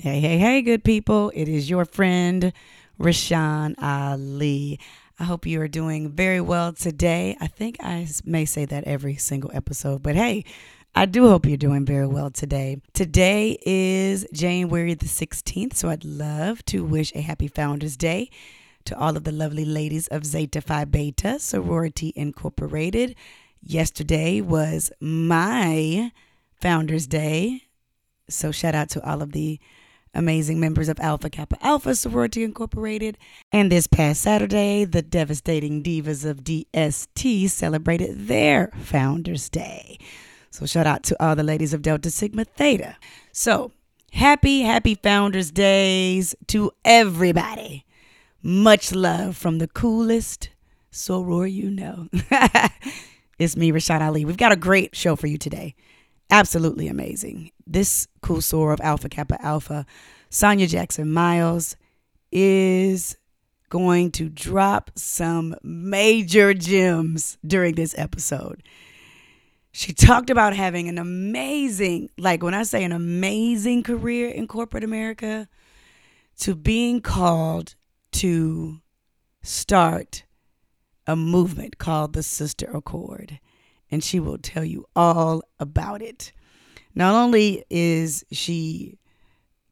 Hey, hey, hey, good people. It is your friend, Rashawn Ali. I hope you are doing very well today. I think I may say that every single episode, but hey, I do hope you're doing very well today. Today is January the 16th, so I'd love to wish a happy Founders Day to all of the lovely ladies of Zeta Phi Beta Sorority Incorporated. Yesterday was my Founders Day, so shout out to all of the amazing members of Alpha Kappa Alpha Sorority Incorporated. And this past Saturday, the devastating divas of DST celebrated their Founders Day. So shout out to all the ladies of Delta Sigma Theta. So happy, happy Founders Days to everybody. Much love from the coolest soror you know. it's me, Rashawn Ali. We've got a great show for you today absolutely amazing. This cool soror of Alpha Kappa Alpha, Sonya Jackson Myles, is going to drop some major gems during this episode. She talked about having an amazing, like when I say an amazing career in corporate America, to being called to start a movement called the Sister Accord and she will tell you all about it. Not only is she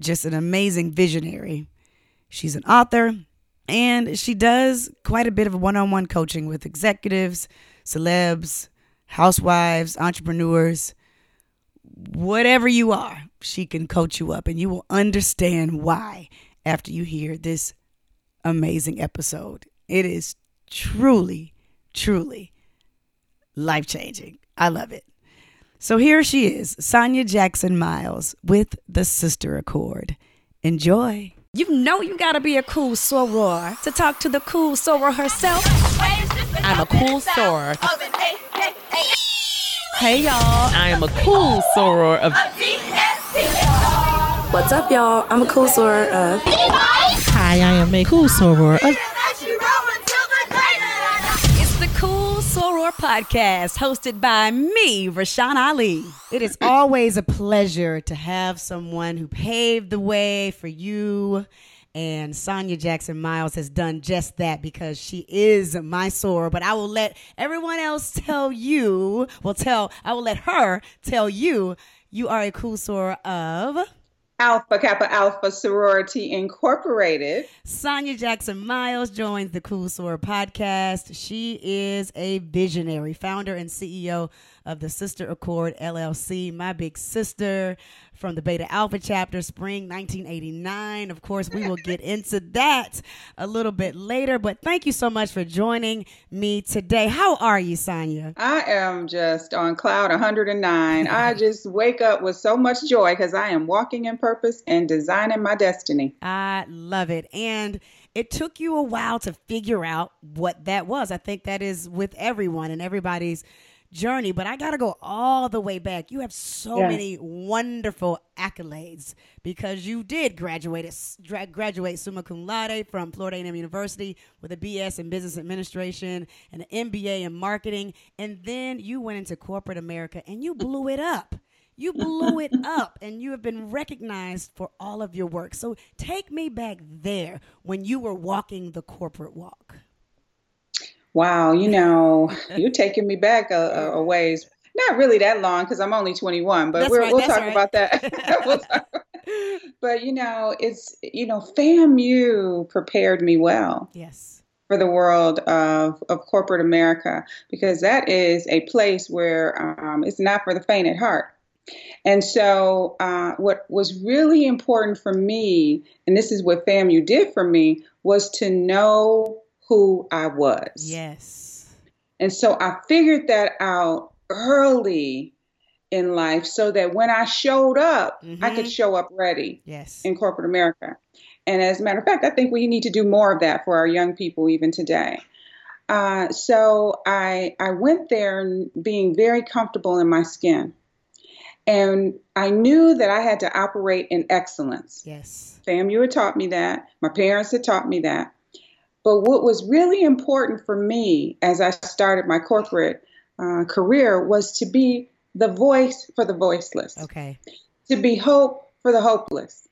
just an amazing visionary, she's an author and she does quite a bit of one on one coaching with executives, celebs, housewives, entrepreneurs, whatever you are. She can coach you up and you will understand why after you hear this amazing episode. It is truly, truly life changing. I love it. So here she is, Sonya Jackson Myles with the Sister Accord. Enjoy. You know you gotta be a cool soror to talk to the cool soror herself. I'm a cool soror. Hey y'all. I am a cool soror of. What's up, y'all? I'm a cool soror of. Hi, I am a cool soror of. Podcast hosted by me, Rashawn Ali. It is always a pleasure to have someone who paved the way for you. And Sonya Jackson Myles has done just that because she is my soror. But I will let everyone else tell you, well, tell, I will let her tell you, you are a cool soror of. Alpha Kappa Alpha Sorority Incorporated. Sonya Jackson Myles joins the Cool Soror podcast. She is a visionary, founder and CEO of the Sister Accord LLC, my big sister from the Beta Alpha chapter, spring 1989. Of course, we will get into that a little bit later, but thank you so much for joining me today. How are you, Sonya? I am just on cloud 109. I just wake up with so much joy because I am walking in purpose and designing my destiny. I love it. And it took you a while to figure out what that was. I think that is with everyone and everybody's journey, but I got to go all the way back. You have so yes. many wonderful accolades because you did graduate graduate summa cum laude from Florida A&M University with a BS in Business Administration and an MBA in Marketing, and then you went into corporate America and you blew it up. You blew it up and you have been recognized for all of your work. So take me back there when you were walking the corporate walk. Wow, you know, you're taking me back a, a ways. Not really that long because I'm only 21, but right, we'll talk right. about that. we'll talk. But you know, it's you know, FAMU prepared me well. Yes. For the world of, of corporate America, because that is a place where um, it's not for the faint at heart. And so, uh, what was really important for me, and this is what FAMU did for me, was to know who I was. Yes. And so I figured that out early in life so that when I showed up, mm-hmm. I could mm-hmm. show up ready yes. in corporate America. And as a matter of fact, I think we need to do more of that for our young people even today. Uh, so I I went there being very comfortable in my skin, and I knew that I had to operate in excellence. Yes, FAMU had taught me that. My parents had taught me that. But what was really important for me as I started my corporate uh, career was to be the voice for the voiceless. Okay. To be hope for the hopeless.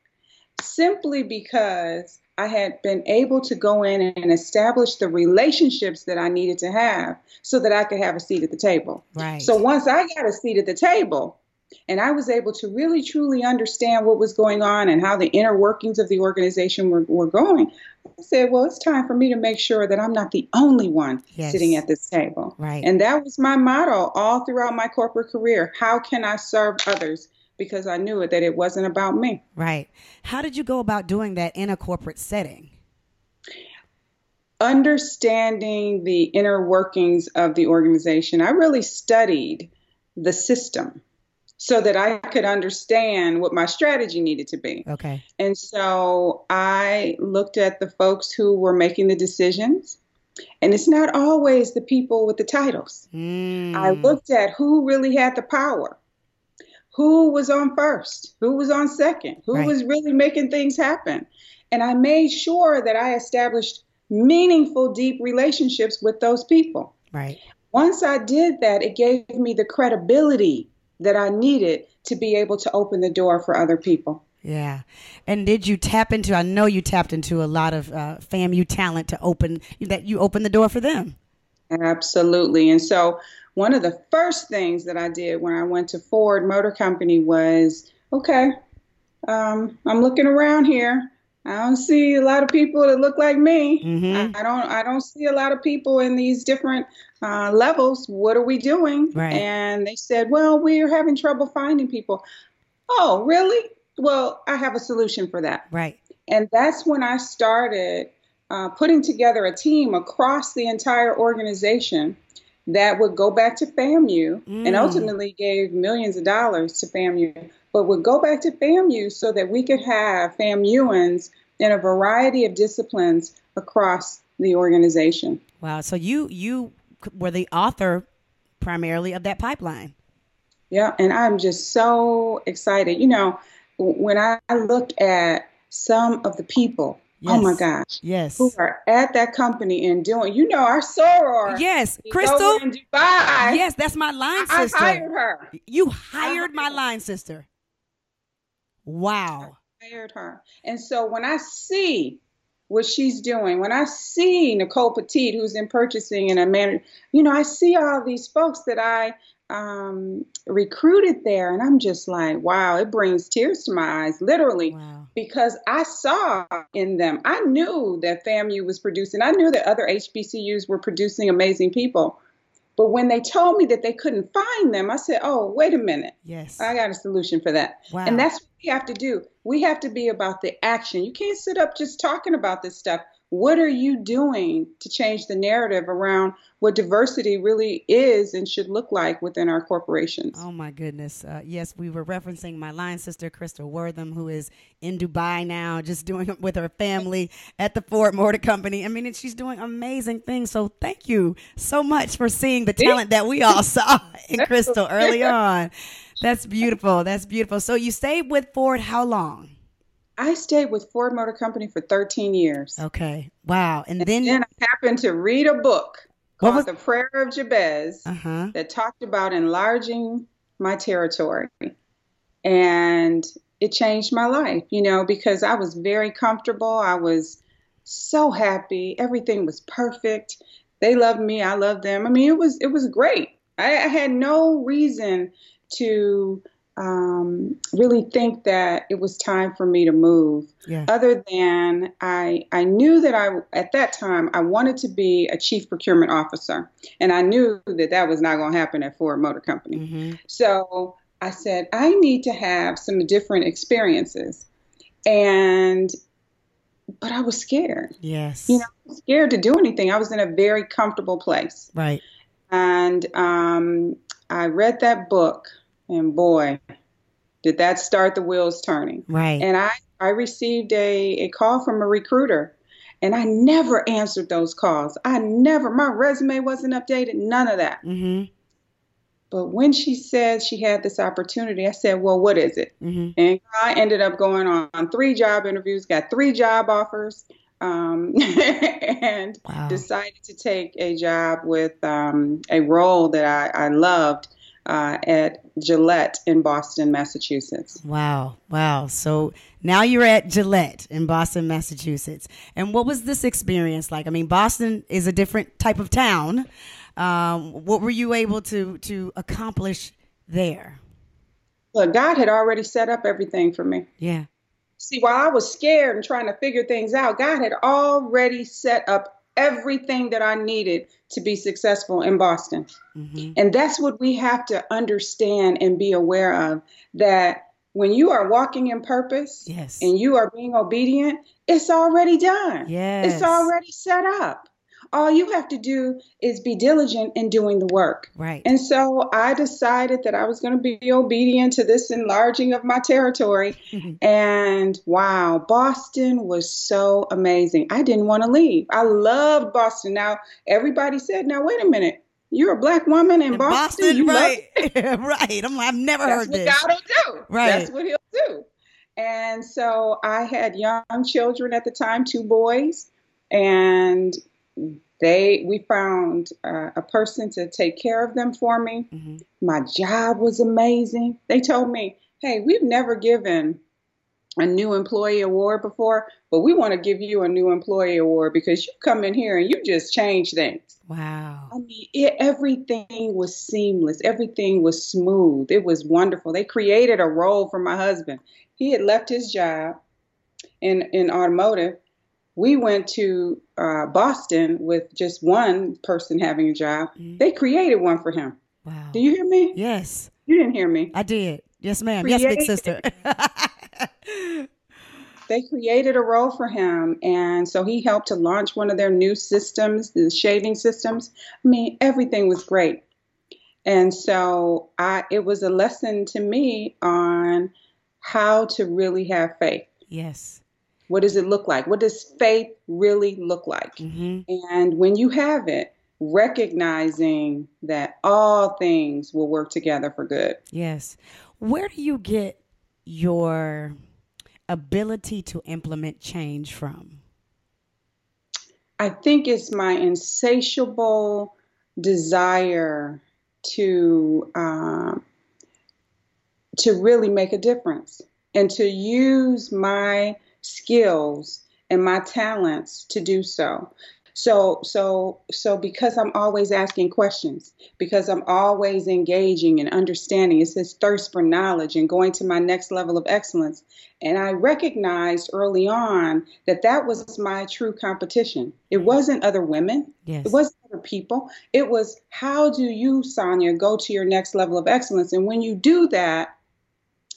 simply because I had been able to go in and establish the relationships that I needed to have so that I could have a seat at the table. Right. So once I got a seat at the table and I was able to really truly understand what was going on and how the inner workings of the organization were, were going, I said, well, it's time for me to make sure that I'm not the only one Yes. sitting at this table. Right. And that was my motto all throughout my corporate career. How can I serve others? Because I knew it that it wasn't about me. Right. How did you go about doing that in a corporate setting? understanding the inner workings of the organization, I really studied the system so that I could understand what my strategy needed to be. Okay. And so I looked at the folks who were making the decisions. And it's not always the people with the titles. Mm. I looked at who really had the power, who was on first, who was on second, who Right. was really making things happen. And I made sure that I established meaningful, deep relationships with those people. Right. Once I did that, it gave me the credibility that I needed to be able to open the door for other people. Yeah. And did you tap into, I know you tapped into a lot of uh, FAMU talent to open, that you opened the door for them. Absolutely. And so, one of the first things that I did when I went to Ford Motor Company was okay, um, I'm looking around here. I don't see a lot of people that look like me. Mhm. I, I don't. I don't see a lot of people in these different uh, levels. What are we doing? Right. And they said, well, we're having trouble finding people. Oh, really? Well, I have a solution for that. Right. And that's when I started uh, putting together a team across the entire organization that would go back to FAMU and Mm. ultimately gave millions of dollars to FAMU, but would go back to FAMU so that we could have FAMUans in a variety of disciplines across the organization. Wow. So you, you were the author primarily of that pipeline. Yeah, and I'm just so excited. You know, when I look at some of the people, oh my gosh, Yes. who are at that company and doing, you know, our soror. Yes. Crystal. in Dubai. Yes, that's my line sister. I hired her. You hired my line sister. Wow. hired her. And so when I see what she's doing, when I see Nicole Petit, who's in purchasing and a manager, you know, I see all these folks that I um, recruited there, and I'm just like, wow, it brings tears to my eyes, literally. Wow. Because I saw in them, I knew that FAMU was producing, I knew that other HBCUs were producing amazing people. But when they told me that they couldn't find them, I said, oh, wait a minute. Yes. I got a solution for that. Wow. And that's what we have to do. We have to be about the action. You can't sit up just talking about this stuff. What are you doing to change the narrative around what diversity really is and should look like within our corporations? Oh my goodness. Uh, yes, we were referencing my line sister, Crystal Wortham, who is in Dubai now, just doing it with her family at the Ford Motor Company. I mean, she's doing amazing things. So thank you so much for seeing the talent that we all saw in Crystal early on. That's beautiful. That's beautiful. So you stayed with Ford how long? I stayed with Ford Motor Company for 13 years. Okay. Wow. And then, Then I happened to read a book called was- The Prayer of Jabez. uh huh. that talked about enlarging my territory. And it changed my life, you know, because I was very comfortable. I was so happy. Everything was perfect. They loved me. I loved them. I mean, it was it was great. I, I had no reason to um, really think that it was time for me to move Yeah. other than I I knew that I at that time I wanted to be a chief procurement officer and I knew that that was not going to happen at Ford Motor Company. hmm So I said I need to have some different experiences. And but I was scared. Yes. You know, scared to do anything. I was in a very comfortable place. Right. And um, I read that book and boy, did that start the wheels turning. Right. And I, I received a, a call from a recruiter and I never answered those calls. I never, my resume wasn't updated, none of that. mm-hmm. But when she said she had this opportunity, I said, Well, what is it? Mm-hmm. And I ended up going on, on three job interviews, got three job offers, um, and Wow. decided to take a job with um, a role that I, I loved uh, at Gillette in Boston, Massachusetts. Wow, wow. So now you're at Gillette in Boston, Massachusetts. And what was this experience like? I mean, Boston is a different type of town. Um, what were you able to to accomplish there? Look, God had already set up everything for me. Yeah. See, while I was scared and trying to figure things out, God had already set up everything that I needed to be successful in Boston. Mm-hmm. And that's what we have to understand and be aware of that when you are walking in purpose Yes. and you are being obedient, it's already done. Yes. It's already set up. All you have to do is be diligent in doing the work. Right. And so I decided that I was going to be obedient to this enlarging of my territory. and wow, Boston was so amazing. I didn't want to leave. I loved Boston. Now, everybody said, now, wait a minute. You're a black woman in, In Boston. You love right. right. I'm, I've never that's heard this. That's what. God will do. Right. That's what He'll do. And so I had young children at the time, two boys, and they we found uh, a person to take care of them for me. Mhm. My job was amazing. They told me, "Hey, we've never given a new employee award before, but we want to give you a new employee award because you come in here and you just change things." Wow. I mean, it, everything was seamless. Everything was smooth. It was wonderful. They created a role for my husband. He had left his job in in automotive. We went to uh, Boston with just one person having a job. Mhm. They created one for him. Wow. Do you hear me? Yes, You didn't hear me. I did. Yes, ma'am. Yes, big sister. They created a role for him, and so he helped to launch one of their new systems, the shaving systems. I mean, everything was great. And so I it was a lesson to me on how to really have faith. yes. What does it look like? What does faith really look like? hmm And when you have it, recognizing that all things will work together for good. Yes. Where do you get your ability to implement change from? I think it's my insatiable desire to um, to really make a difference and to use my skills and my talents to do so. So so so because I'm always asking questions, because I'm always engaging and understanding, it's this thirst for knowledge and going to my next level of excellence. And I recognized early on that that was my true competition. It wasn't other women. Yes. It wasn't other people. It was how do you, Sonya, go to your next level of excellence? And when you do that,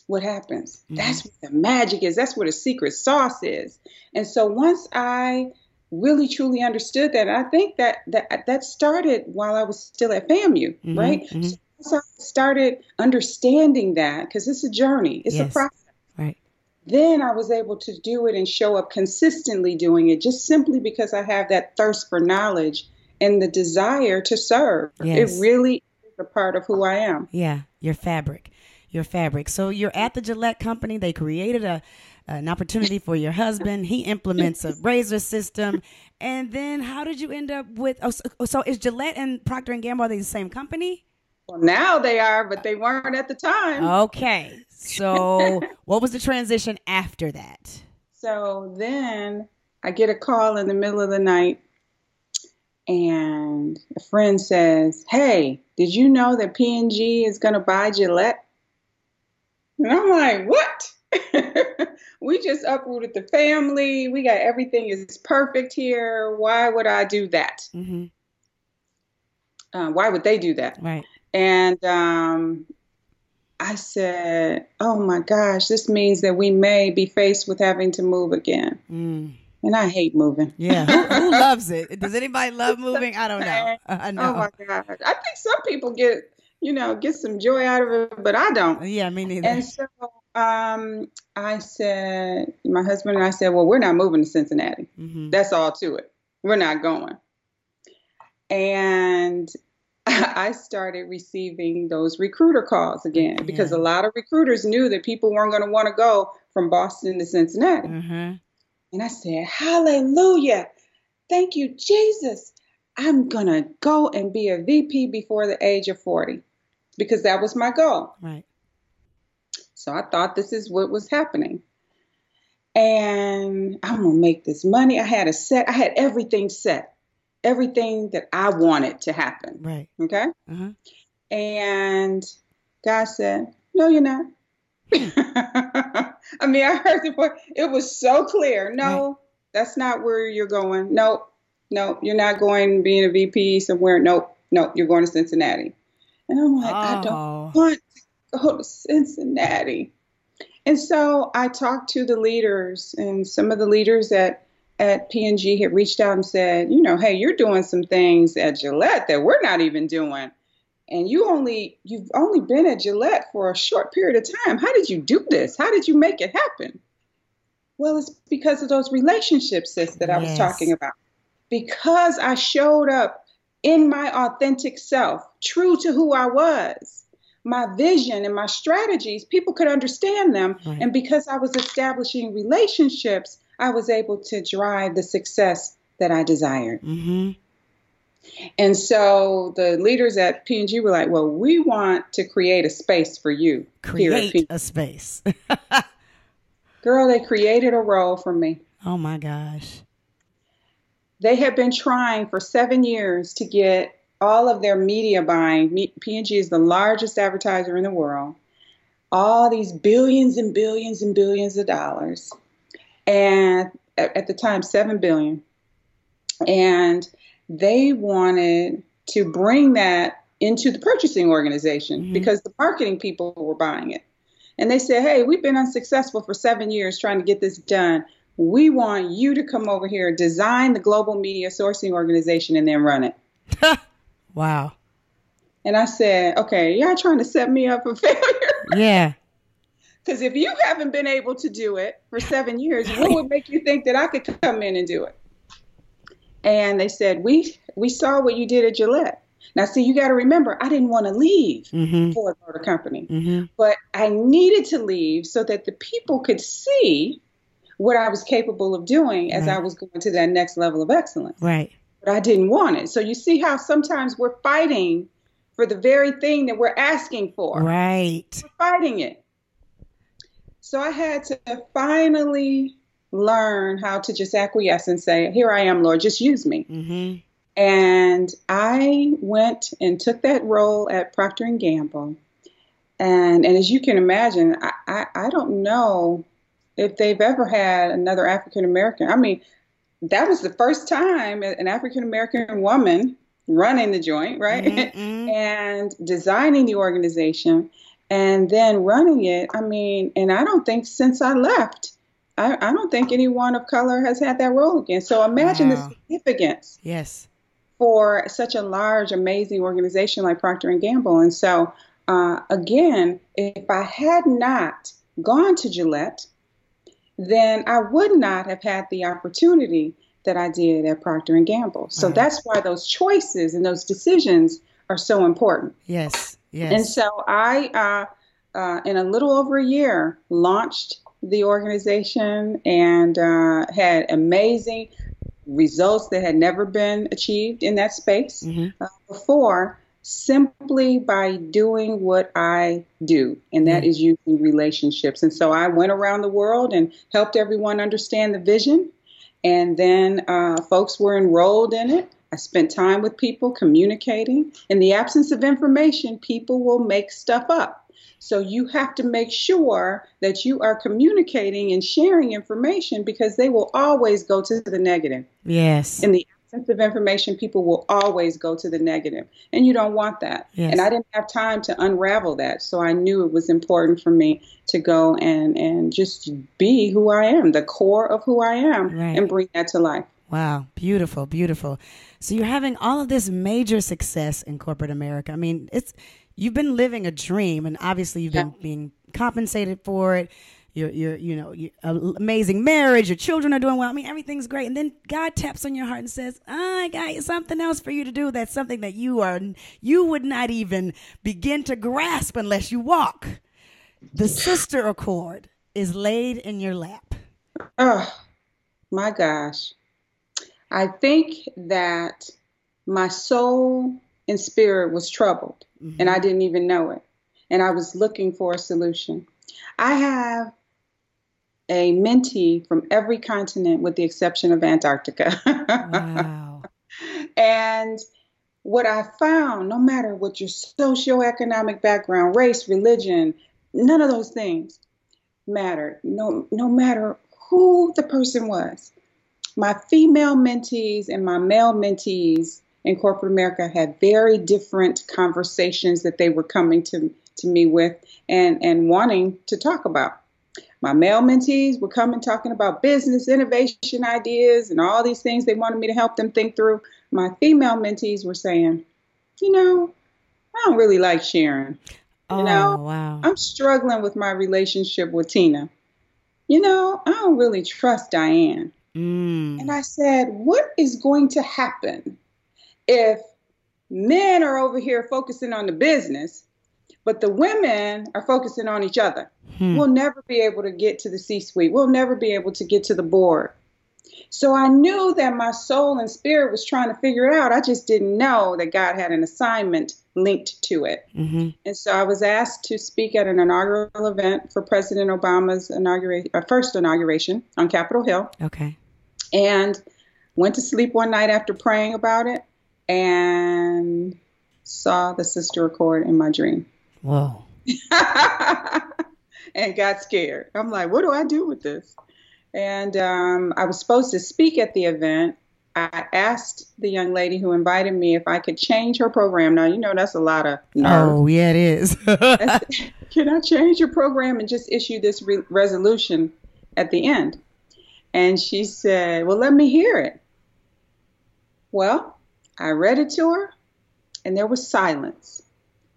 what happens? Mhm. That's what the magic is. That's where the secret sauce is. And so once I really truly understood that, I think that that that started while I was still at FAMU, Mhm, right? mhm. So once I started understanding that, because it's a journey, it's Yes. a process Right. then I was able to do it and show up consistently doing it just simply because I have that thirst for knowledge and the desire to serve. Yes. It really is a part of who I am. Yeah, your fabric, your fabric. So you're at the Gillette company. They created a an opportunity for your husband. He implements a razor system, and then how did you end up with? Oh, so, oh, so is Gillette and Procter and Gamble are they the same company? Well, now they are, but they weren't at the time. Okay, so what was the transition after that? So then I get a call in the middle of the night, and a friend says, "Hey, did you know that P&G is going to buy Gillette?" And I'm like, "What?" we just uprooted the family. We got everything is perfect here. Why would I do that? hmm Uh, why would they do that? Right. And um, I said, "Oh my gosh, this means that we may be faced with having to move again." Mm. And I hate moving. Yeah. Who, who loves it? Does anybody love moving? I don't know. I know. Oh my God. I think some people get, you know, get some joy out of it, but I don't. yeah, me neither. And so um, I said, my husband and I said, well, we're not moving to Cincinnati. hmm That's all to it. We're not going. And I started receiving those recruiter calls again because Yeah. a lot of recruiters knew that people weren't going to want to go from Boston to Cincinnati. hmm And I said, Hallelujah. Thank you, Jesus. I'm going to go and be a VP before the age of 40. Because that was my goal. Right. So I thought this is what was happening. And I'm going to make this money. I had a set, I had everything set, everything that I wanted to happen. Right. Okay. Uh-huh. And God said, No, you're not. I mean, I heard the voice. It was so clear. No, that's not where you're going. Nope. Nope. You're not going being a VP somewhere. Nope. Nope. You're going to Cincinnati. And I'm like, I don't Oh. want to go to Cincinnati. And so I talked to the leaders, and some of the leaders at at P&G had reached out and said, you know, hey, you're doing some things at Gillette that we're not even doing. And you only you've only been at Gillette for a short period of time. How did you do this? How did you make it happen? Well, it's because of those relationships, sis, that I was Yes. talking about. Because I showed up in my authentic self, true to who I was. My vision and my strategies, people could understand them. Right. And because I was establishing relationships, I was able to drive the success that I desired. Mm-hmm. And so the leaders at P&G were like, "Well, we want to create a space for you here at Create P&G." a space. Girl, they created a role for me. oh my gosh. They had been trying for seven years to get all of their media buying. P&G is the largest advertiser in the world. All these billions and billions and billions of dollars, and at, the time, seven billion. And they wanted to bring that into the purchasing organization Mhm. because the marketing people were buying it. And they said, Hey, we've been unsuccessful for seven years trying to get this done. We want you to come over here, design the global media sourcing organization, and then run it. Wow. And I said, Okay, y'all trying to set me up for failure? Yeah. Because if you haven't been able to do it for seven years, what would make you think that I could come in and do it? And they said, We we saw what you did at Gillette. Now, see, you got to remember, I didn't want to leave Mm-hmm. Ford Motor Company, Mm-hmm. but I needed to leave so that the people could see what I was capable of doing as I was going to that next level of excellence. Right. But I didn't want it. So you see how sometimes we're fighting for the very thing that we're asking for. Right. We're fighting it. So I had to finally learn how to just acquiesce and say, Here I am, Lord, just use me. Mm-hmm. And I went and took that role at Procter and Gamble. And and as you can imagine, I, I, I don't know if they've ever had another African American. I mean, that was the first time an African American woman running the joint, right? Mhm. and designing the organization and then running it. I mean, and I don't think since I left, I, I don't think anyone of color has had that role again. So imagine Wow. the significance Yes. for such a large, amazing organization like Procter and Gamble. And so, uh, again, if I had not gone to Gillette, then I would not have had the opportunity that I did at Procter and Gamble. So Right. that's why those choices and those decisions are so important. Yes. Yes. And so I, uh, uh, in a little over a year, launched the organization and uh, had amazing results that had never been achieved in that space Mhm. uh, before simply by doing what I do, and that Mm. using relationships. And so I went around the world and helped everyone understand the vision. And then uh, folks were enrolled in it. I spent time with people communicating. In the absence of information, people will make stuff up. So you have to make sure that you are communicating and sharing information because they will always go to the negative. yes. In the absence of information, people will always go to the negative, and you don't want that. Yes. And I didn't have time to unravel that, so I knew it was important for me to go and and just be who I am, the core of who I am, Right. and bring that to life. Wow, beautiful, beautiful. So you're having all of this major success in corporate America. I mean, it's you've been living a dream, and obviously you've been being compensated for it. You're, you're, you know, amazing marriage. Your children are doing well. I mean, everything's great. And then God taps on your heart and says, "I got something else for you to do. That's something that you are, you would not even begin to grasp unless you walk." The sister accord is laid in your lap. Oh, my gosh. I think that my soul and spirit was troubled, Mhm. and I didn't even know it. And I was looking for a solution. I have a mentee from every continent with the exception of Antarctica. Wow. And what I found, no matter what your socioeconomic background, race, religion, none of those things mattered. No, no matter who the person was. My female mentees and my male mentees in corporate America had very different conversations that they were coming to, to me with and, and wanting to talk about. My male mentees were coming talking about business innovation ideas and all these things they wanted me to help them think through. My female mentees were saying, you know, I don't really like Sharon. Oh, know, wow. I'm struggling with my relationship with Tina. You know, I don't really trust Diane. Mm. And I said, what is going to happen if men are over here focusing on the business, but the women are focusing on each other? Hmm. We'll never be able to get to the C suite. We'll never be able to get to the board. So I knew that my soul and spirit was trying to figure it out. I just didn't know that God had an assignment linked to it. hmm And so I was asked to speak at an inaugural event for President Obama's inaugura- uh, first inauguration on Capitol Hill Okay. and went to sleep one night after praying about it and saw the Sister Accord in my dream Whoa. and got scared. I'm like, what do I do with this? And um, I was supposed to speak at the event. I asked the young lady who invited me if I could change her program. Now, you know, that's a lot of nerve. Oh, yeah, it is. Can I change your program and just issue this re- resolution at the end? And she said, Well, let me hear it. Well, I read it to her, and there was silence.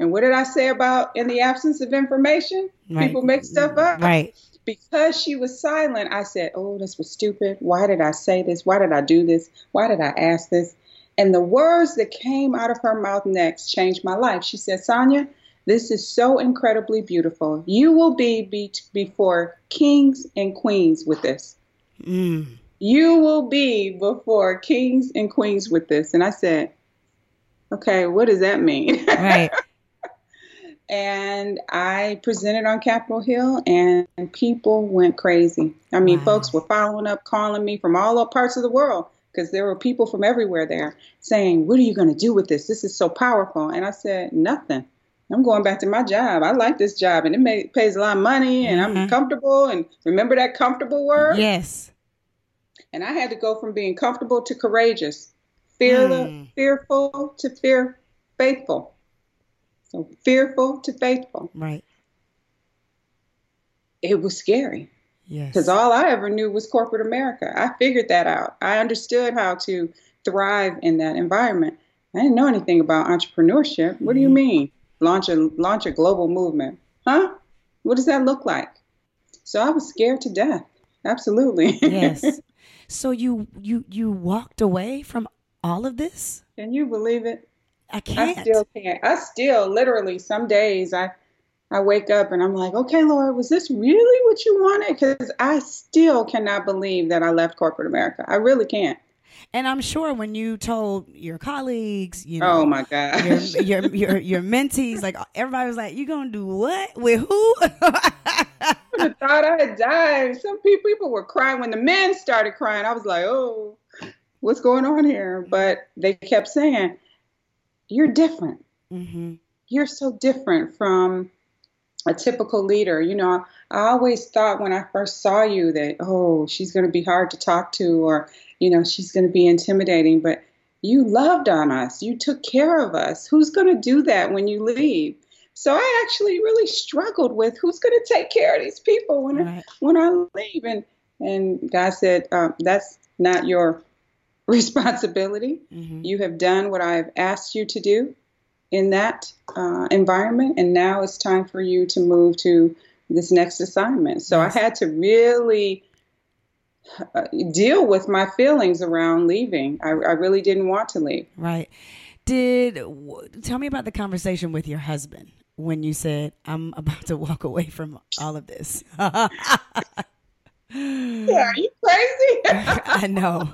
And what did I say about in the absence of information? Right. People make stuff up. right. Because she was silent, I said, Oh, this was stupid. Why did I say this? Why did I do this? Why did I ask this? And the words that came out of her mouth next changed my life. She said, Sonya, this is so incredibly beautiful. You will be, be before kings and queens with this. Mm. You will be before kings and queens with this. And I said, Okay, what does that mean? Right. and I presented on Capitol Hill, and people went crazy. I mean, Wow. folks were following up, calling me from all parts of the world because there were people from everywhere there saying, "What are you going to do with this? This is so powerful." And I said, "Nothing. I'm going back to my job. I like this job, and it may, pays a lot of money, and I'm Mhm. comfortable. And remember that comfortable word? Yes. And I had to go from being comfortable to courageous, Hmm. fearful to fear, faithful. So fearful to faithful. Right. It was scary Yes. because all I ever knew was corporate America. I figured that out. I understood how to thrive in that environment. I didn't know anything about entrepreneurship. What do you Mhm. mean? Launch a launch a global movement? Huh? What does that look like? So I was scared to death. Absolutely. yes. So you you you walked away from all of this? Can you believe it? I can't. I still can't. I still literally some days I I wake up and I'm like, okay, Lord, was this really what you wanted? Because I still cannot believe that I left corporate America. I really can't. and I'm sure when you told your colleagues, you know, Oh my your, your your your mentees, like everybody was like, "You gonna do what with who?" I thought I had died. Some people people were crying when the men started crying. I was like, oh, what's going on here? But they kept saying, you're different. hmm you're so different from a typical leader. You know, I always thought when I first saw you that, oh, she's going to be hard to talk to or, you know, she's going to be intimidating. But you loved on us, you took care of us. Who's going to do that when you leave? So I actually really struggled with who's going to take care of these people when, I, when I leave. And, and God said, um, that's not your responsibility. hmm You have done what I have asked you to do in that uh, environment, and now it's time for you to move to this next assignment. So Yes. I had to really uh, deal with my feelings around leaving. I, I really didn't want to leave. Right. Did w- tell me about the conversation with your husband when you said, "I'm about to walk away from all of this." Yeah, are you crazy? I know.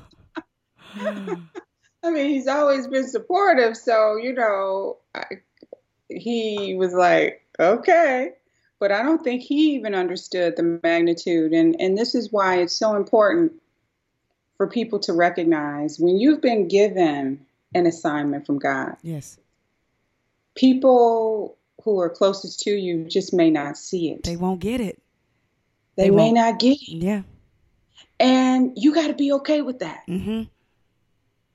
I mean, he's always been supportive. So, you know, I, he was like, okay. But I don't think he even understood the magnitude. And, and this is why it's so important for people to recognize when you've been given an assignment from God, Yes. people who are closest to you just may not see it. They won't get it. They, they may won't. not get it. Yeah. And you got to be okay with that. Mm-hmm.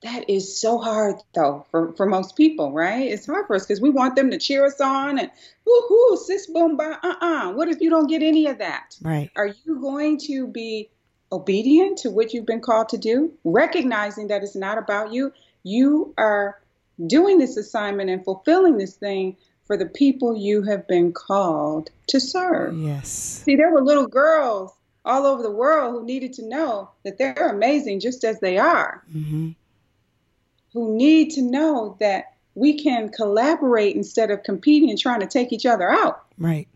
That is so hard, though, for, for most people, right? It's hard for us because we want them to cheer us on and woohoo, sis, boom, ba, uh uh. What if you don't get any of that? Right. Are you going to be obedient to what you've been called to do? Recognizing that it's not about you. You are doing this assignment and fulfilling this thing for the people you have been called to serve. Yes. See, there were little girls all over the world who needed to know that they're amazing just as they are, Mm-hmm. Who need to know that we can collaborate instead of competing and trying to take each other out. Right.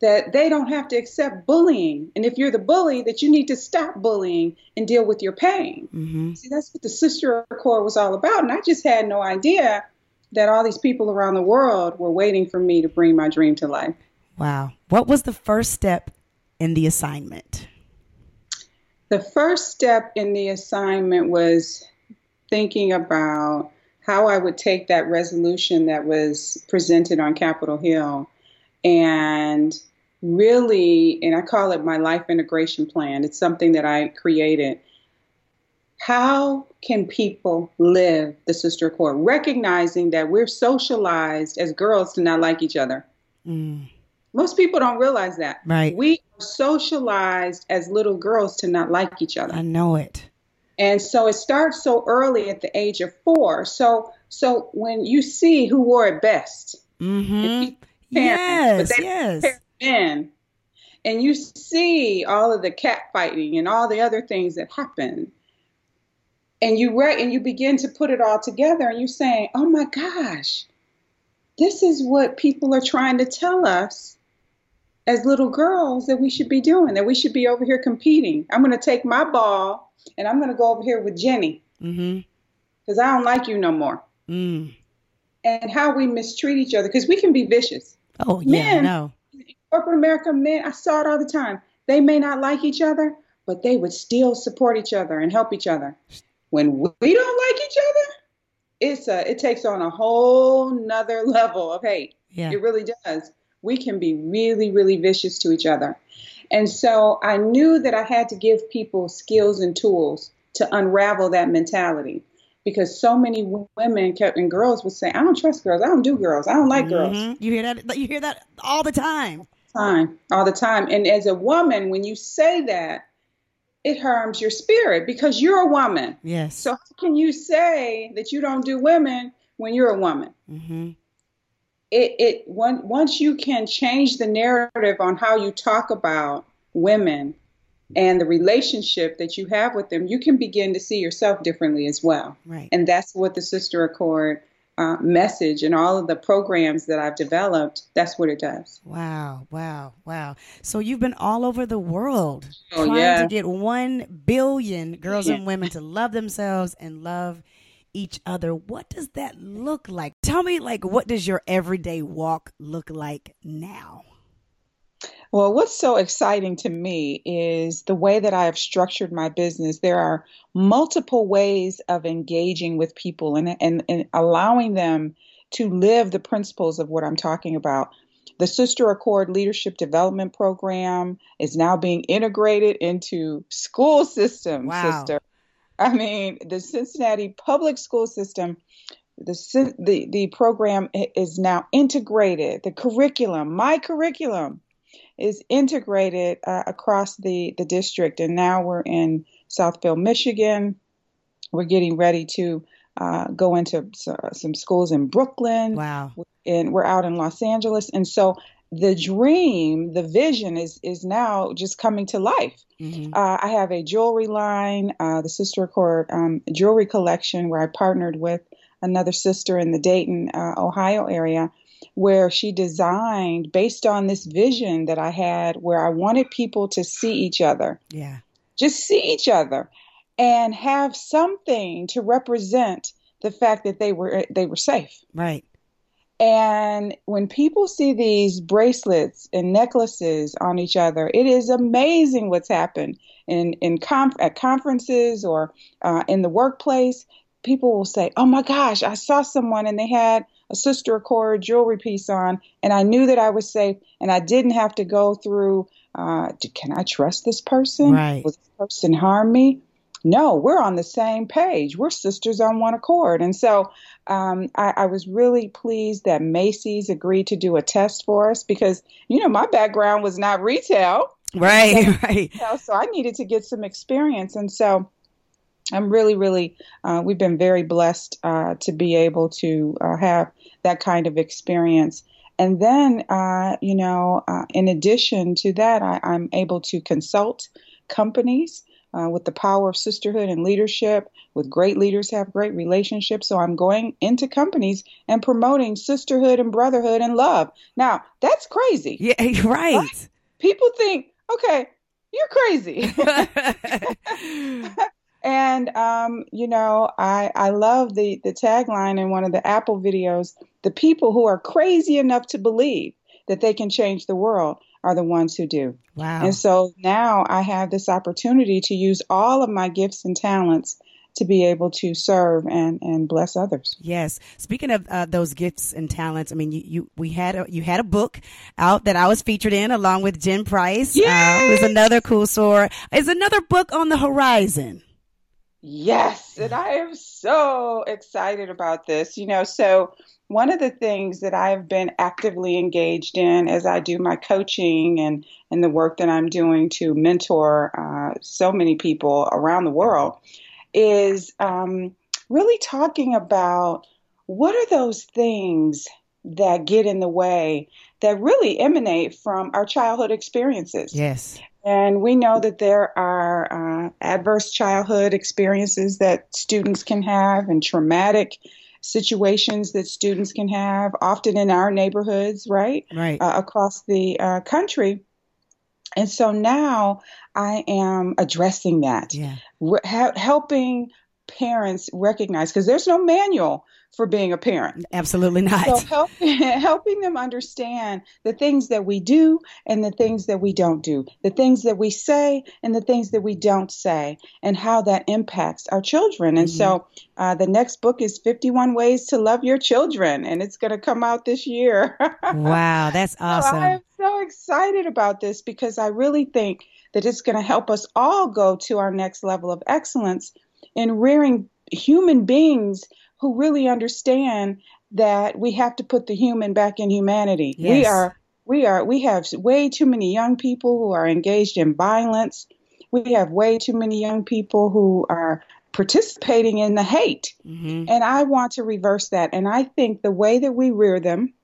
That they don't have to accept bullying. And if you're the bully, that you need to stop bullying and deal with your pain. Mm-hmm. See, that's what the Sister Accord was all about. And I just had no idea that all these people around the world were waiting for me to bring my dream to life. Wow. What was the first step in the assignment? The first step in the assignment was thinking about how I would take that resolution that was presented on Capitol Hill and really, and I call it my life integration plan. It's something that I created. How can people live the sister accord, recognizing that we're socialized as girls to not like each other? Mm. Most people don't realize that. Right. We are socialized as little girls to not like each other. I know it. And so it starts so early at the age of four. So so when you see who wore it best, Mm-hmm. parents, Yes. but Yes. men, and you see all of the cat fighting and all the other things that happen, and you re- and you begin to put it all together, and you're saying, "Oh my gosh, this is what people are trying to tell us as little girls that we should be doing. That we should be over here competing. I'm going to take my ball and I'm going to go over here with Jenny Mm-hmm. because I don't like you no more." Mm. And how we mistreat each other because we can be vicious. Oh yeah. No. corporate America men, I saw it all the time. They may not like each other, but they would still support each other and help each other. When we don't like each other, it's a it takes on a whole nother level of hate. Yeah. It really does. We can be really, really vicious to each other. And so I knew that I had to give people skills and tools to unravel that mentality. Because so many women kept and girls would say, I don't trust girls. I don't do girls. I don't like girls Mhm. You hear that? You hear that all the time. time, all the time. And as a woman, when you say that, it harms your spirit because you're a woman. Yes. So how can you say that you don't do women when you're a woman? Mm-hmm. It it one, once you can change the narrative on how you talk about women and the relationship that you have with them, you can begin to see yourself differently as well. Right. And that's what the Sister Accord uh, message and all of the programs that I've developed, that's what it does. Wow, wow, wow. So you've been all over the world Oh, trying yeah. to get 1 billion girls Yeah. and women to love themselves and love each other. What does that look like? Tell me like what does your everyday walk look like now? Well, what's so exciting to me is the way that I have structured my business. There are multiple ways of engaging with people and, and, and allowing them to live the principles of what I'm talking about. The Sister Accord Leadership Development Program is now being integrated into school systems, Wow. sister. I mean, the Cincinnati public school system, the, the, the program is now integrated. The curriculum, my curriculum, is integrated uh, across the, the district. And now we're in Southfield, Michigan. We're getting ready to uh, go into uh, some schools in Brooklyn Wow. and we're out in Los Angeles. And so the dream, the vision is is now just coming to life. Mhm. Uh, I have a jewelry line, uh, the Sister Accord um, jewelry collection, where I partnered with another sister in the Dayton, uh, Ohio area, where she designed based on this vision that I had, where I wanted people to see each other Yeah. just see each other. and have something to represent the fact that they were they were safe. Right. And when people see these bracelets and necklaces on each other, it is amazing what's happened in in conf- at conferences or uh, in the workplace. People will say, "Oh my gosh, I saw someone and they had a sister Accord jewelry piece on, and I knew that I was safe, and I didn't have to go through. Uh, can I trust this person? Right. Will this person harm me? No, we're on the same page. We're sisters on one accord. And so um, I, I, was really pleased that Macy's agreed to do a test for us because, you know, my background was not retail. Right, right. So I needed to get some experience. And so I'm really, really, uh, we've been very blessed uh, to be able to uh, have that kind of experience. And then, uh, you know, uh, in addition to that, I, I'm able to consult companies uh, with the power of sisterhood and leadership. With great leaders have great relationships. So I'm going into companies and promoting sisterhood and brotherhood and love. Now that's crazy. Yeah, right. right? People think, okay, you're crazy. and um, you know, I I love the the tagline in one of the Apple videos: the people who are crazy enough to believe that they can change the world are the ones who do. Wow. And so now I have this opportunity to use all of my gifts and talents to be able to serve and, and bless others. Yes. Speaking of uh, those gifts and talents, I mean, you, you we had a, you had a book out that I was featured in along with Jen Price. Yeah, uh, was another cool story. Is another book on the horizon. Yes, and I am so excited about this. You know, so one of the things that I've been actively engaged in as I do my coaching and, and the work that I'm doing to mentor uh, so many people around the world is um, really talking about what are those things that get in the way that really emanate from our childhood experiences. Yes. And we know that there are uh, adverse childhood experiences that students can have and traumatic situations that students can have, often in our neighborhoods, right? Right. Uh, across the uh, country. And so now I am addressing that, yeah. Re- helping parents recognize because there's no manual for being a parent. Absolutely not. So help, helping them understand the things that we do and the things that we don't do, the things that we say and the things that we don't say, and how that impacts our children. And mm-hmm. so uh, the next book is 51 Ways to Love Your Children, and it's going to come out this year. wow, that's awesome. So I'm so excited about this because I really think that it's going to help us all go to our next level of excellence in rearing human beings who really understand that we have to put the human back in humanity. Yes. We are we are we have way too many young people who are engaged in violence. We have way too many young people who are participating in the hate. Mm-hmm. And I want to reverse that. And I think the way that we rear them,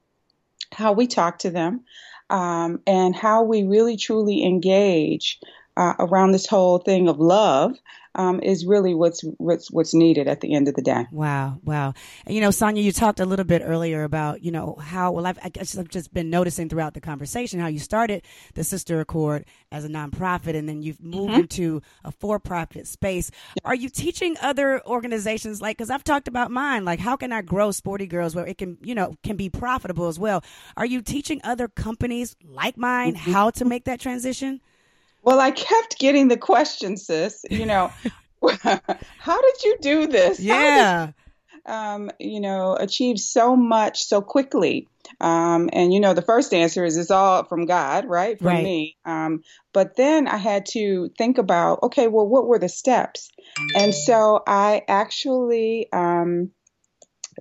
how we talk to them, um, and how we really truly engage uh, around this whole thing of love um, is really what's what's what's needed at the end of the day. Wow, wow. And, you know, Sonya, you talked a little bit earlier about you know how well I've, I guess I've just been noticing throughout the conversation how you started the Sister Accord as a nonprofit and then you've moved mm-hmm. into a for-profit space. Are you teaching other organizations like because I've talked about mine like how can I grow Sporty Girls where it can you know can be profitable as well? Are you teaching other companies like mine mm-hmm. how to make that transition? Well, I kept getting the question, sis. You know, how did you do this? Yeah. Did, um, you know, achieve so much so quickly? Um, and you know, the first answer is it's all from God, right? From right. me. Um, but then I had to think about, okay, well, what were the steps? And so I actually um,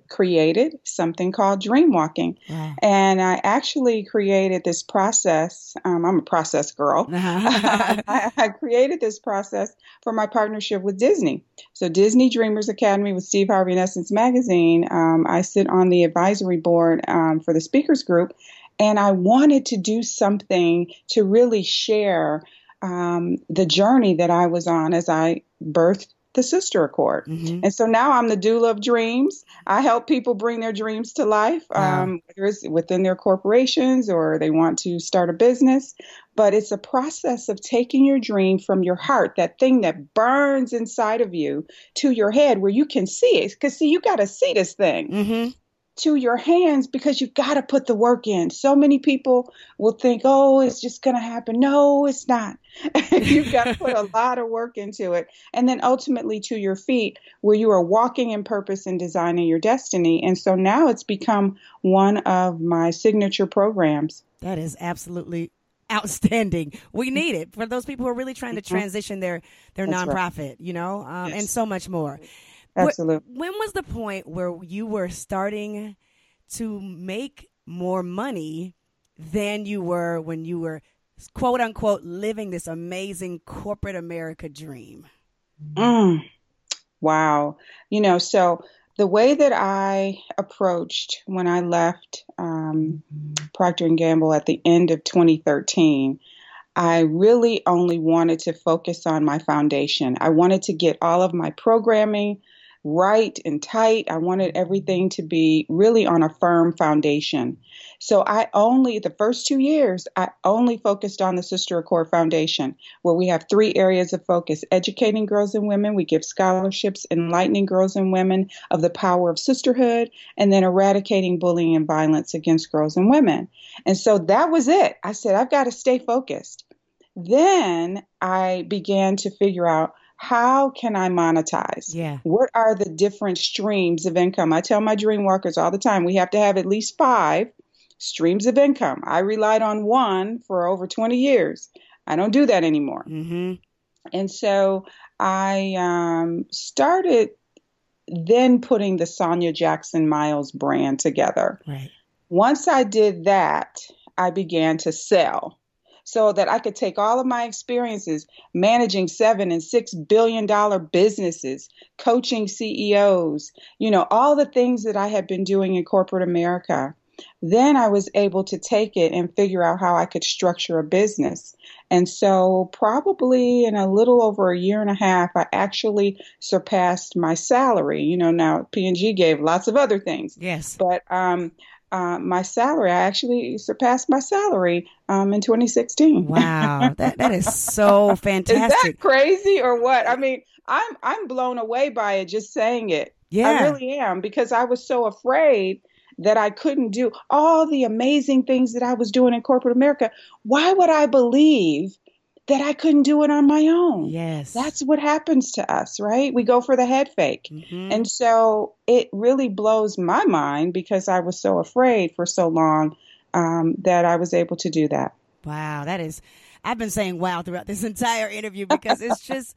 created something called dream walking. Yeah. And I actually created this process. Um, I'm a process girl. I, I, created this process for my partnership with Disney. So, Disney Dreamers Academy with Steve Harvey and Essence Magazine. Um, I sit on the advisory board um, for the speakers group. And I wanted to do something to really share um, the journey that I was on as I birthed the Sister Accord. Mhm. And so now I'm the doula of dreams. I help people bring their dreams to life, Wow. um, whether it's within their corporations or they want to start a business. But it's a process of taking your dream from your heart, that thing that burns inside of you, to your head where you can see it. Because, see, you got to see this thing Mhm. To your hands because you've got to put the work in. So many people will think, oh, it's just going to happen. No, it's not. you've got to put a lot of work into it. And then ultimately to your feet, where you are walking in purpose and designing your destiny. And so now it's become one of my signature programs. That is absolutely outstanding. We need it for those people who are really trying to transition their their Mm-hmm. That's right. nonprofit, you know, um, and so much more. Absolutely. when was the point where you were starting to make more money than you were when you were quote unquote living this amazing corporate America dream? Mm. Wow. You know, so the way that I approached when I left um, Procter and Gamble at the end of 2013, I really only wanted to focus on my foundation. I wanted to get all of my programming right and tight. I wanted everything to be really on a firm foundation. So I only, the first two years, I only focused on the Sister Accord Foundation, where we have three areas of focus educating girls and women. We give scholarships, enlightening girls and women of the power of sisterhood, and then eradicating bullying and violence against girls and women. And so that was it. I said, I've got to stay focused. Then I began to figure out how can I monetize? Yeah. What are the different streams of income? I tell my dream workers all the time we have to have at least five streams of income. I relied on one for over 20 years. I don't do that anymore. Mm-hmm. And so I um, started then putting the Sonya Jackson Myles brand together. Right. Once I did that, I began to sell so that I could take all of my experiences managing seven and six billion dollar businesses, coaching CEOs, you know, all the things that I had been doing in corporate America. Then I was able to take it and figure out how I could structure a business. And so, probably in a little over a year and a half, I actually surpassed my salary. You know, now P&G gave lots of other things, Yes. but um, uh, my salary, I actually surpassed my salary um, in 2016. Wow. that that is so fantastic. Is that crazy or what? I mean, I'm I'm blown away by it just saying it. Yeah. I really am because I was so afraid that I couldn't do all the amazing things that I was doing in corporate America. Why would I believe that I couldn't do it on my own? yes. That's what happens to us, right? We go for the head fake. Mhm. And so it really blows my mind because I was so afraid for so long um, that I was able to do that. Wow, that is. I've been saying wow throughout this entire interview because it's just.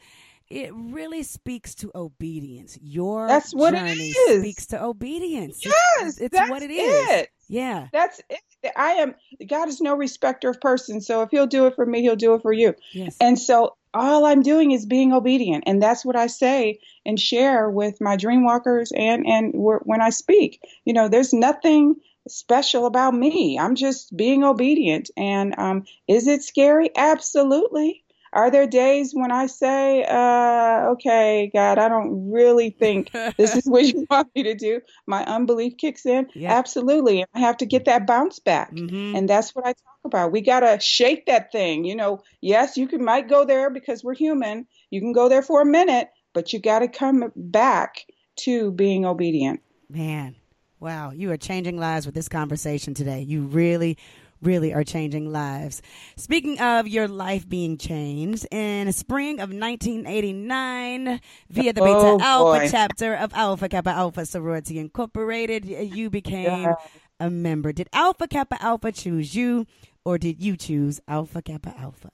It really speaks to obedience. Your That's what journey is. speaks to obedience. Yes, it's, it's that's what it is. it. Yeah. That's it. I am God is no respecter of persons. So if he'll do it for me, he'll do it for you. Yes. And so all I'm doing is being obedient, and that's what I say and share with my dream walkers and and when I speak. You know, there's nothing special about me. I'm just being obedient. And um, is it scary? Absolutely. Are there days when I say, uh, okay, God, I don't really think this is what you want me to do? My unbelief kicks in? Yeah. Absolutely. I have to get that bounce back. Mhm. And that's what I talk about. We got to shake that thing. You know, yes, you can might go there because we're human. You can go there for a minute, but you got to come back to being obedient. Man, wow, you are changing lives with this conversation today. You really, really are changing lives. Speaking of your life being changed, in spring of 1989, via the Beta Oh, Alpha boy. chapter of Alpha Kappa Alpha Sorority Incorporated, you became Yeah. a member. Did Alpha Kappa Alpha choose you, or did you choose Alpha Kappa Alpha?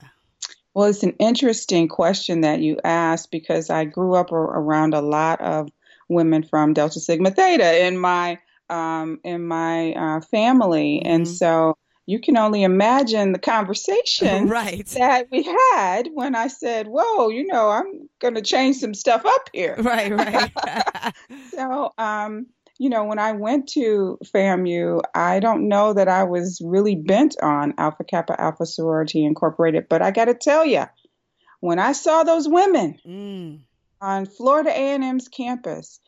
Well, it's an interesting question that you asked because I grew up around a lot of women from Delta Sigma Theta in my um, in my uh, family, and Mhm. so you can only imagine the conversation right. that we had when I said, "Whoa, you know, I'm going to change some stuff up here." Right, right. So, um, you know, when I went to FAMU, I don't know that I was really bent on Alpha Kappa Alpha Sorority Incorporated, but I got to tell you, when I saw those women, mm, on Florida A&M's campus.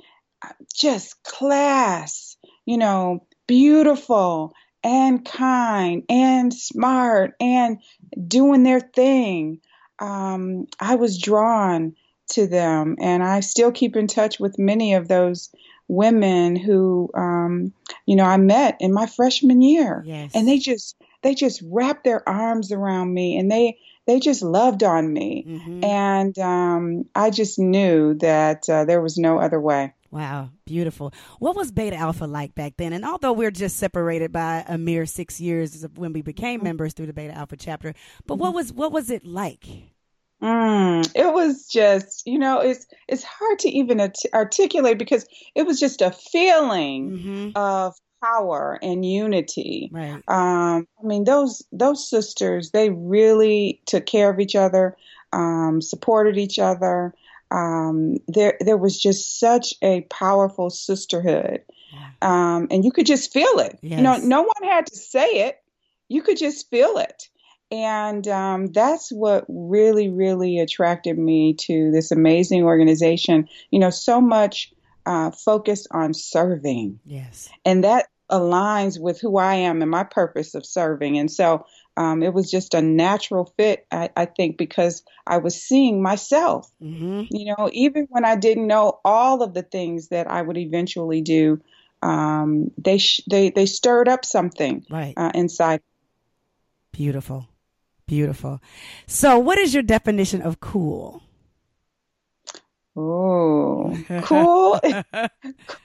Just class, you know, beautiful and kind and smart and doing their thing. Um, I was drawn to them, and I still keep in touch with many of those women who, um, you know, I met in my freshman year, Yes. and they just they just wrapped their arms around me, and they they just loved on me, Mhm. and um, I just knew that uh, there was no other way. Wow, beautiful. What was Beta Alpha like back then? And although we're just separated by a mere six years of when we became Mm-hmm. members through the Beta Alpha chapter, but what was what was it like? Mm, it was just, you know, it's it's hard to even art- articulate because it was just a feeling Mm-hmm. of power and unity. Right. Um, I mean, those those sisters, they really took care of each other, um, supported each other. Um, there there was just such a powerful sisterhood, um, and you could just feel it. You know, no one had to say it; you could just feel it. And um, that's what really, really attracted me to this amazing organization. You know, so much uh, focus on serving Yes. and that aligns with who I am and my purpose of serving. And so um, it was just a natural fit, I, I think, because I was seeing myself. Mm-hmm. You know, even when I didn't know all of the things that I would eventually do, um, they sh- they they stirred up something Right. uh, inside. Beautiful. Beautiful. So, what is your definition of cool? Oh, cool.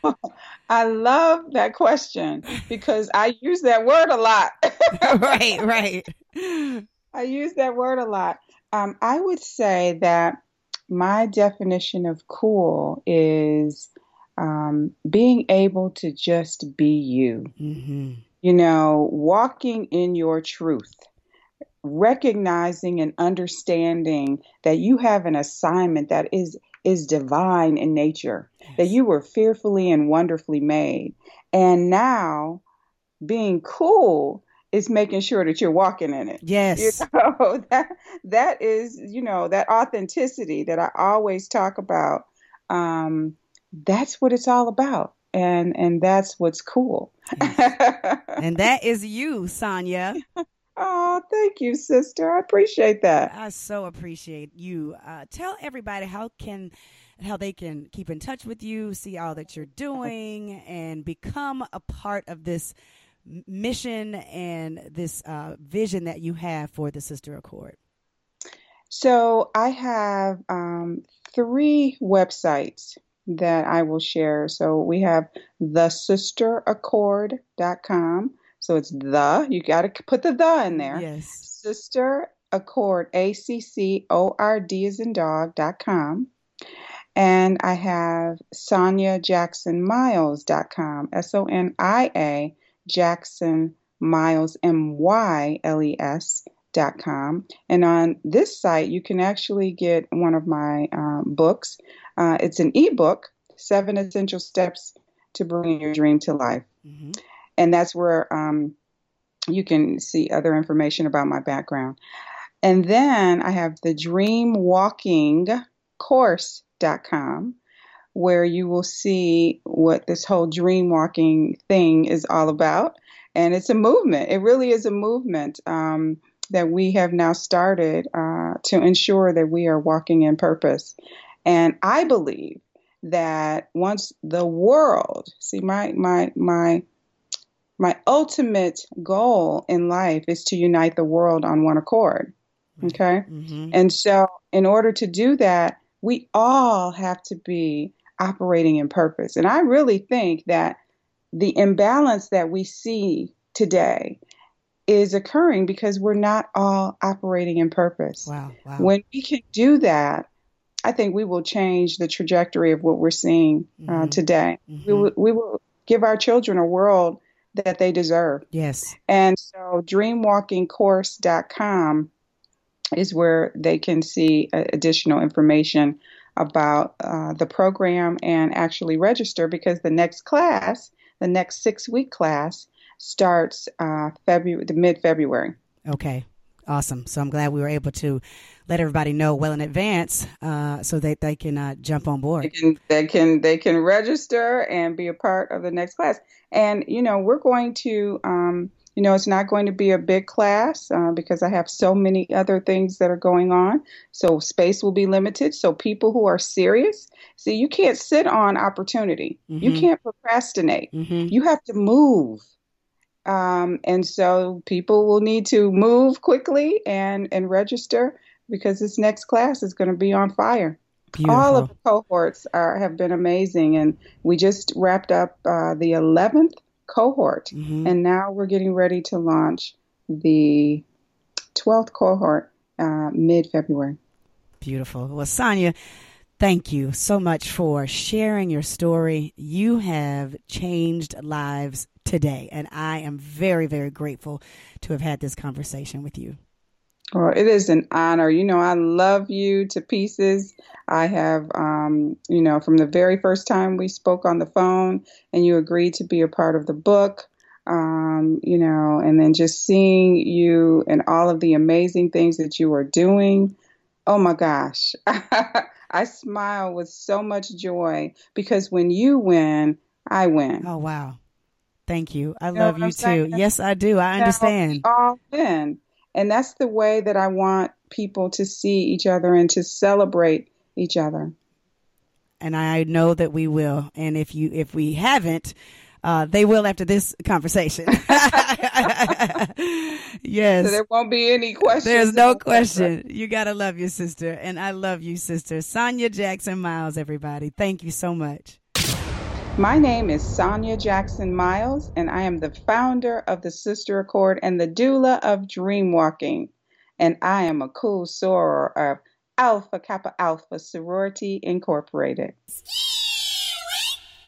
I love that question because I use that word a lot. right, right. I use that word a lot. Um, I would say that my definition of cool is um, being able to just be you. Mm-hmm. You know, walking in your truth, recognizing and understanding that you have an assignment that is is divine in nature, that you were fearfully and wonderfully made, and now being cool is making sure that you're walking in it. Yes. You know, that that is, you know, that authenticity that I always talk about. Um, that's what it's all about. And and that's what's cool. And that is you, Sonya. Oh, thank you, sister. I appreciate that. I so appreciate you. Uh, tell everybody how can how they can keep in touch with you, see all that you're doing, and become a part of this mission and this uh, vision that you have for the Sister Accord. So I have um, three websites that I will share. So we have thesisteraccord.com. So it's the, you got to put the the in there. Yes. Sister Accord, A C C O R D is in dog dot com. And I have SonyaJacksonMyles.com, S O N I A Jackson Myles, M Y L E S dot com. And on this site, you can actually get one of my um, books. Uh, it's an ebook, Seven Essential Steps to Bring Your Dream to Life. hmm And that's where um, you can see other information about my background. And then I have the dreamwalkingcourse.com where you will see what this whole dream walking thing is all about. And it's a movement. It really is a movement um, that we have now started uh, to ensure that we are walking in purpose. And I believe that once the world, see, my my my my ultimate goal in life is to unite the world on one accord. Okay. hmm And so, in order to do that, we all have to be operating in purpose. And I really think that the imbalance that we see today is occurring because we're not all operating in purpose. Wow. Wow. When we can do that, I think we will change the trajectory of what we're seeing uh, Mhm. today. We, Mhm. will, we will give our children a world that they deserve. Yes. And so dreamwalkingcourse.com is where they can see uh, additional information about uh, the program and actually register because the next class, the next six week class, starts uh, February, the mid February. Okay. Awesome. So I'm glad we were able to let everybody know well in advance uh, so that they can uh, jump on board. They can, they can they can register and be a part of the next class. And you know, we're going to. Um, you know, it's not going to be a big class uh, because I have so many other things that are going on. So space will be limited. So people who are serious, see, you can't sit on opportunity. Mm-hmm. You can't procrastinate. Mm-hmm. You have to move. Um, and so people will need to move quickly and, and register because this next class is going to be on fire. Beautiful. All of the cohorts are, have been amazing. And we just wrapped up uh, the 11th cohort. Mm-hmm. And now we're getting ready to launch the 12th cohort uh, mid February. Beautiful. Well, Sonya, thank you so much for sharing your story. You have changed lives today, and I am very, very grateful to have had this conversation with you. Well, it is an honor. You know, I love you to pieces. I have, um, you know, from the very first time we spoke on the phone and you agreed to be a part of the book, um, you know, and then just seeing you and all of the amazing things that you are doing. Oh my gosh. I smile with so much joy because when you win, I win. Oh, wow. Thank you. I you love you too. Yes, I do. I understand. all win. And that's the way that I want people to see each other and to celebrate each other. And I know that we will. And if you if we haven't, uh, they will after this conversation. yes. So there won't be any questions. There's no question. You got to love your sister. And I love you, sister. Sonya Jackson Myles, everybody. Thank you so much. My name is Sonya Jackson Myles, and I am the founder of the Sister Accord and the doula of Dreamwalking. And I am a cool soror of Alpha Kappa Alpha Sorority Incorporated.